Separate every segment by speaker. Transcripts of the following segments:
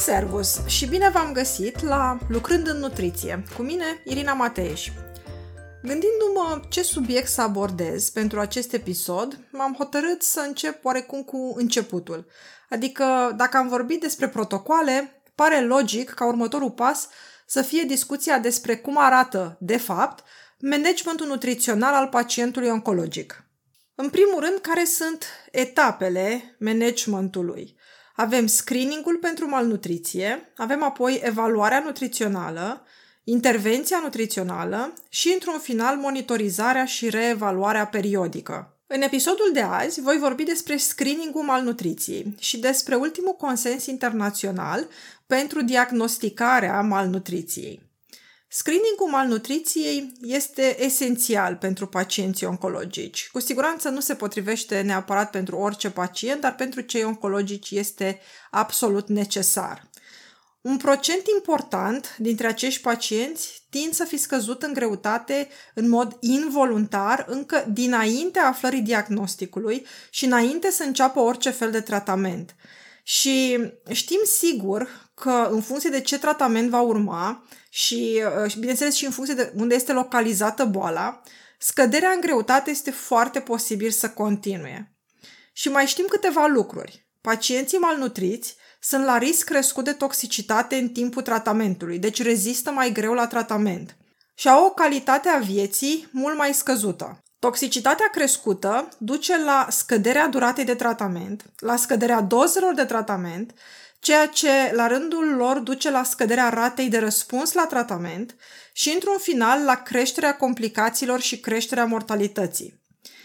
Speaker 1: Servus și bine v-am găsit la Lucrând în Nutriție, cu mine Irina Mateeș. Gândindu-mă ce subiect să abordez pentru acest episod, m-am hotărât să încep oarecum cu începutul. Adică, dacă am vorbit despre protocoale, pare logic ca următorul pas să fie discuția despre cum arată, de fapt, managementul nutrițional al pacientului oncologic. În primul rând, care sunt etapele managementului? Avem screeningul pentru malnutriție, avem apoi evaluarea nutrițională, intervenția nutrițională și, într-un final, monitorizarea și reevaluarea periodică. În episodul de azi voi vorbi despre screeningul malnutriției și despre ultimul consens internațional pentru diagnosticarea malnutriției. Screeningul malnutriției este esențial pentru pacienții oncologici. Cu siguranță nu se potrivește neapărat pentru orice pacient, dar pentru cei oncologici este absolut necesar. Un procent important dintre acești pacienți tind să fi scăzut în greutate în mod involuntar încă dinaintea aflării diagnosticului și înainte să înceapă orice fel de tratament. Și știm sigur că în funcție de ce tratament va urma și, uh, bineînțeles, și în funcție de unde este localizată boala, scăderea în greutate este foarte posibil să continue. Și mai știm câteva lucruri. Pacienții malnutriți sunt la risc crescut de toxicitate în timpul tratamentului, deci rezistă mai greu la tratament și au o calitate a vieții mult mai scăzută. Toxicitatea crescută duce la scăderea duratei de tratament, la scăderea dozelor de tratament, ceea ce la rândul lor duce la scăderea ratei de răspuns la tratament și, într-un final, la creșterea complicațiilor și creșterea mortalității.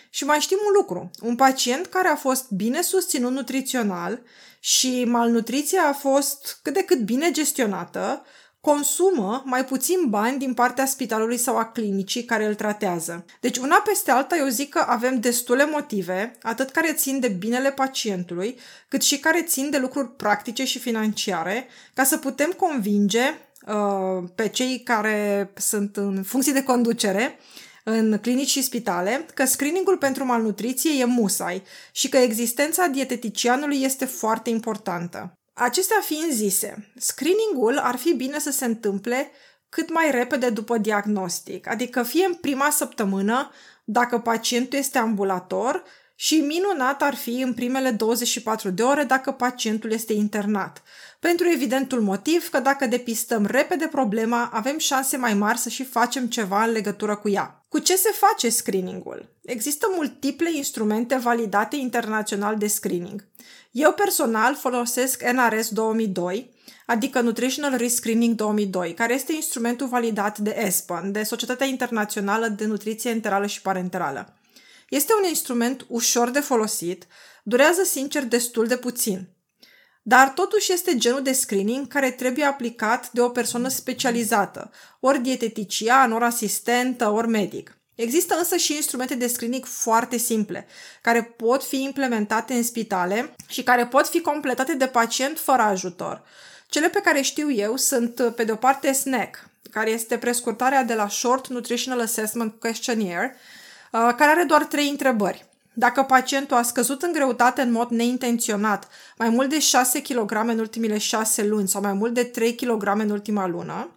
Speaker 1: Și mai știm un lucru, un pacient care a fost bine susținut nutrițional și malnutriția a fost cât de cât bine gestionată, consumă mai puțin bani din partea spitalului sau a clinicii care îl tratează. Deci una peste alta eu zic că avem destule motive, atât care țin de binele pacientului, cât și care țin de lucruri practice și financiare, ca să putem convinge uh, pe cei care sunt în funcție de conducere în clinici și spitale că screeningul pentru malnutriție e musai și că existența dieteticianului este foarte importantă. Acestea fiind zise, screeningul ar fi bine să se întâmple cât mai repede după diagnostic, adică fie în prima săptămână dacă pacientul este ambulator și minunat ar fi în primele 24 de ore dacă pacientul este internat. Pentru evidentul motiv că dacă depistăm repede problema, avem șanse mai mari să și facem ceva în legătură cu ea. Cu ce se face screeningul? Există multiple instrumente validate internațional de screening. Eu personal folosesc NRS 2002, adică Nutritional Risk Screening 2002, care este instrumentul validat de ESPAN, de Societatea Internațională de Nutriție Enterală și Parenterală. Este un instrument ușor de folosit, durează sincer destul de puțin. Dar totuși este genul de screening care trebuie aplicat de o persoană specializată, ori dietetician, ori asistentă, ori medic. Există însă și instrumente de screening foarte simple, care pot fi implementate în spitale și care pot fi completate de pacient fără ajutor. Cele pe care știu eu sunt, pe de o parte, SNAC, care este prescurtarea de la Short Nutritional Assessment Questionnaire, uh, care are doar trei întrebări. Dacă pacientul a scăzut în greutate în mod neintenționat mai mult de 6 kg în ultimile 6 luni sau mai mult de 3 kg în ultima lună,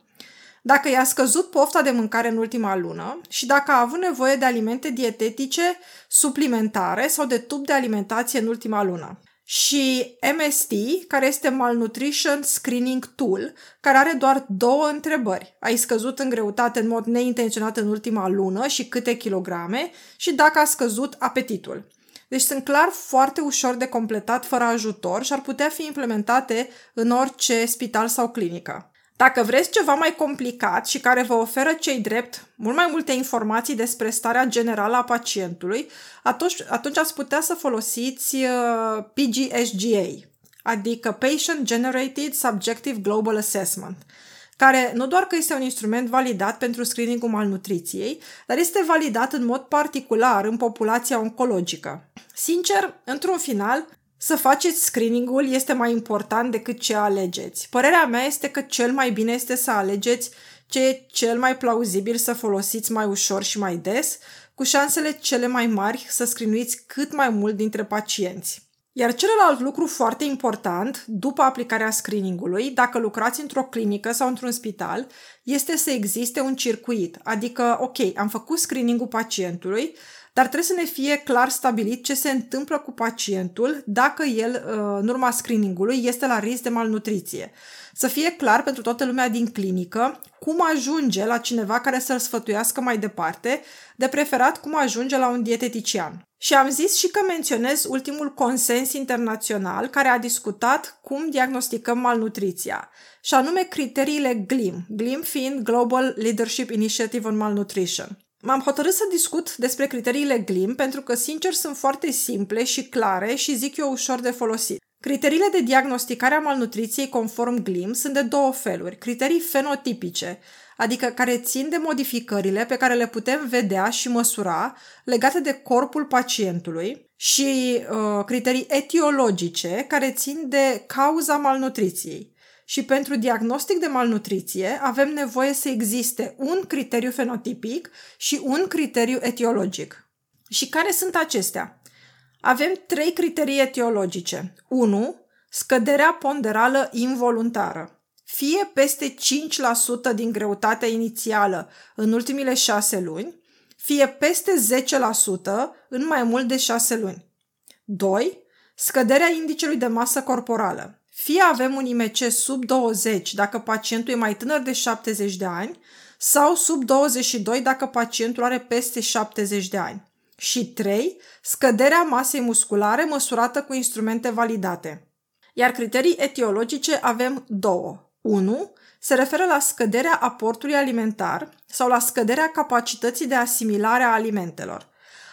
Speaker 1: dacă i-a scăzut pofta de mâncare în ultima lună și dacă a avut nevoie de alimente dietetice suplimentare sau de tub de alimentație în ultima lună. Și MST, care este Malnutrition Screening Tool, care are doar două întrebări. Ai scăzut în greutate în mod neintenționat în ultima lună și câte kilograme și dacă a scăzut apetitul. Deci sunt clar foarte ușor de completat fără ajutor și ar putea fi implementate în orice spital sau clinică. Dacă vreți ceva mai complicat și care vă oferă cei drept mult mai multe informații despre starea generală a pacientului, atunci, atunci ați putea să folosiți uh, PGSGA, adică Patient Generated Subjective Global Assessment, care nu doar că este un instrument validat pentru screeningul malnutriției, dar este validat în mod particular în populația oncologică. Sincer, într-un final, să faceți screeningul este mai important decât ce alegeți. Părerea mea este că cel mai bine este să alegeți ce e cel mai plauzibil să folosiți mai ușor și mai des, cu șansele cele mai mari să scrinuiți cât mai mult dintre pacienți. Iar celălalt lucru foarte important, după aplicarea screeningului, dacă lucrați într-o clinică sau într-un spital, este să existe un circuit. Adică, ok, am făcut screeningul pacientului, dar trebuie să ne fie clar stabilit ce se întâmplă cu pacientul dacă el, uh, în urma screeningului, este la risc de malnutriție. Să fie clar pentru toată lumea din clinică cum ajunge la cineva care să-l sfătuiască mai departe, de preferat cum ajunge la un dietetician. Și am zis și că menționez ultimul consens internațional care a discutat cum diagnosticăm malnutriția, și anume criteriile GLIM, GLIM fiind Global Leadership Initiative on Malnutrition. M-am hotărât să discut despre criteriile GLIM pentru că, sincer, sunt foarte simple și clare și zic eu ușor de folosit. Criteriile de diagnosticare a malnutriției conform GLIM sunt de două feluri. Criterii fenotipice, adică care țin de modificările pe care le putem vedea și măsura legate de corpul pacientului și uh, criterii etiologice care țin de cauza malnutriției. Și pentru diagnostic de malnutriție avem nevoie să existe un criteriu fenotipic și un criteriu etiologic. Și care sunt acestea? Avem trei criterii etiologice. 1. Scăderea ponderală involuntară. Fie peste 5% din greutatea inițială în ultimile 6 luni, fie peste 10% în mai mult de 6 luni. 2. Scăderea indicelui de masă corporală. Fie avem un IMC sub 20 dacă pacientul e mai tânăr de 70 de ani sau sub 22 dacă pacientul are peste 70 de ani. Și 3. Scăderea masei musculare măsurată cu instrumente validate. Iar criterii etiologice avem două. 1. Se referă la scăderea aportului alimentar sau la scăderea capacității de asimilare a alimentelor.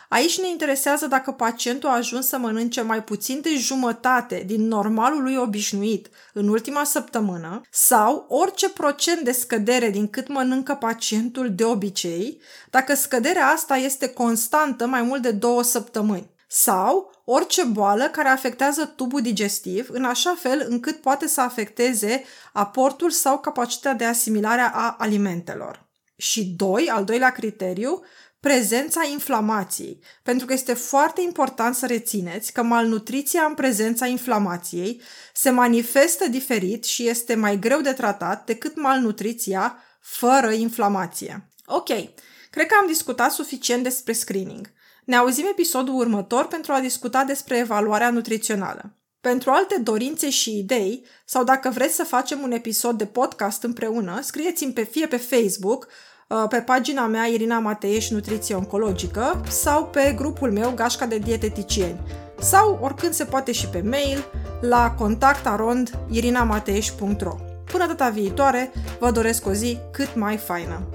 Speaker 1: Aici ne interesează dacă pacientul a ajuns să mănânce mai puțin de jumătate din normalul lui obișnuit în ultima săptămână sau orice procent de scădere din cât mănâncă pacientul de obicei, dacă scăderea asta este constantă mai mult de două săptămâni sau orice boală care afectează tubul digestiv în așa fel încât poate să afecteze aportul sau capacitatea de asimilare a alimentelor. Și doi, al doilea criteriu, prezența inflamației, pentru că este foarte important să rețineți că malnutriția în prezența inflamației se manifestă diferit și este mai greu de tratat decât malnutriția fără inflamație. Ok, cred că am discutat suficient despre screening. Ne auzim episodul următor pentru a discuta despre evaluarea nutrițională. Pentru alte dorințe și idei, sau dacă vreți să facem un episod de podcast împreună, scrieți-mi pe fie pe Facebook Uh, pe pagina mea Irina Mateieș Nutriție Oncologică sau pe grupul meu Gașca de Dieteticieni sau oricând se poate și pe mail la contactarond irinamateeș.ro Până data viitoare, vă doresc o zi cât mai faină!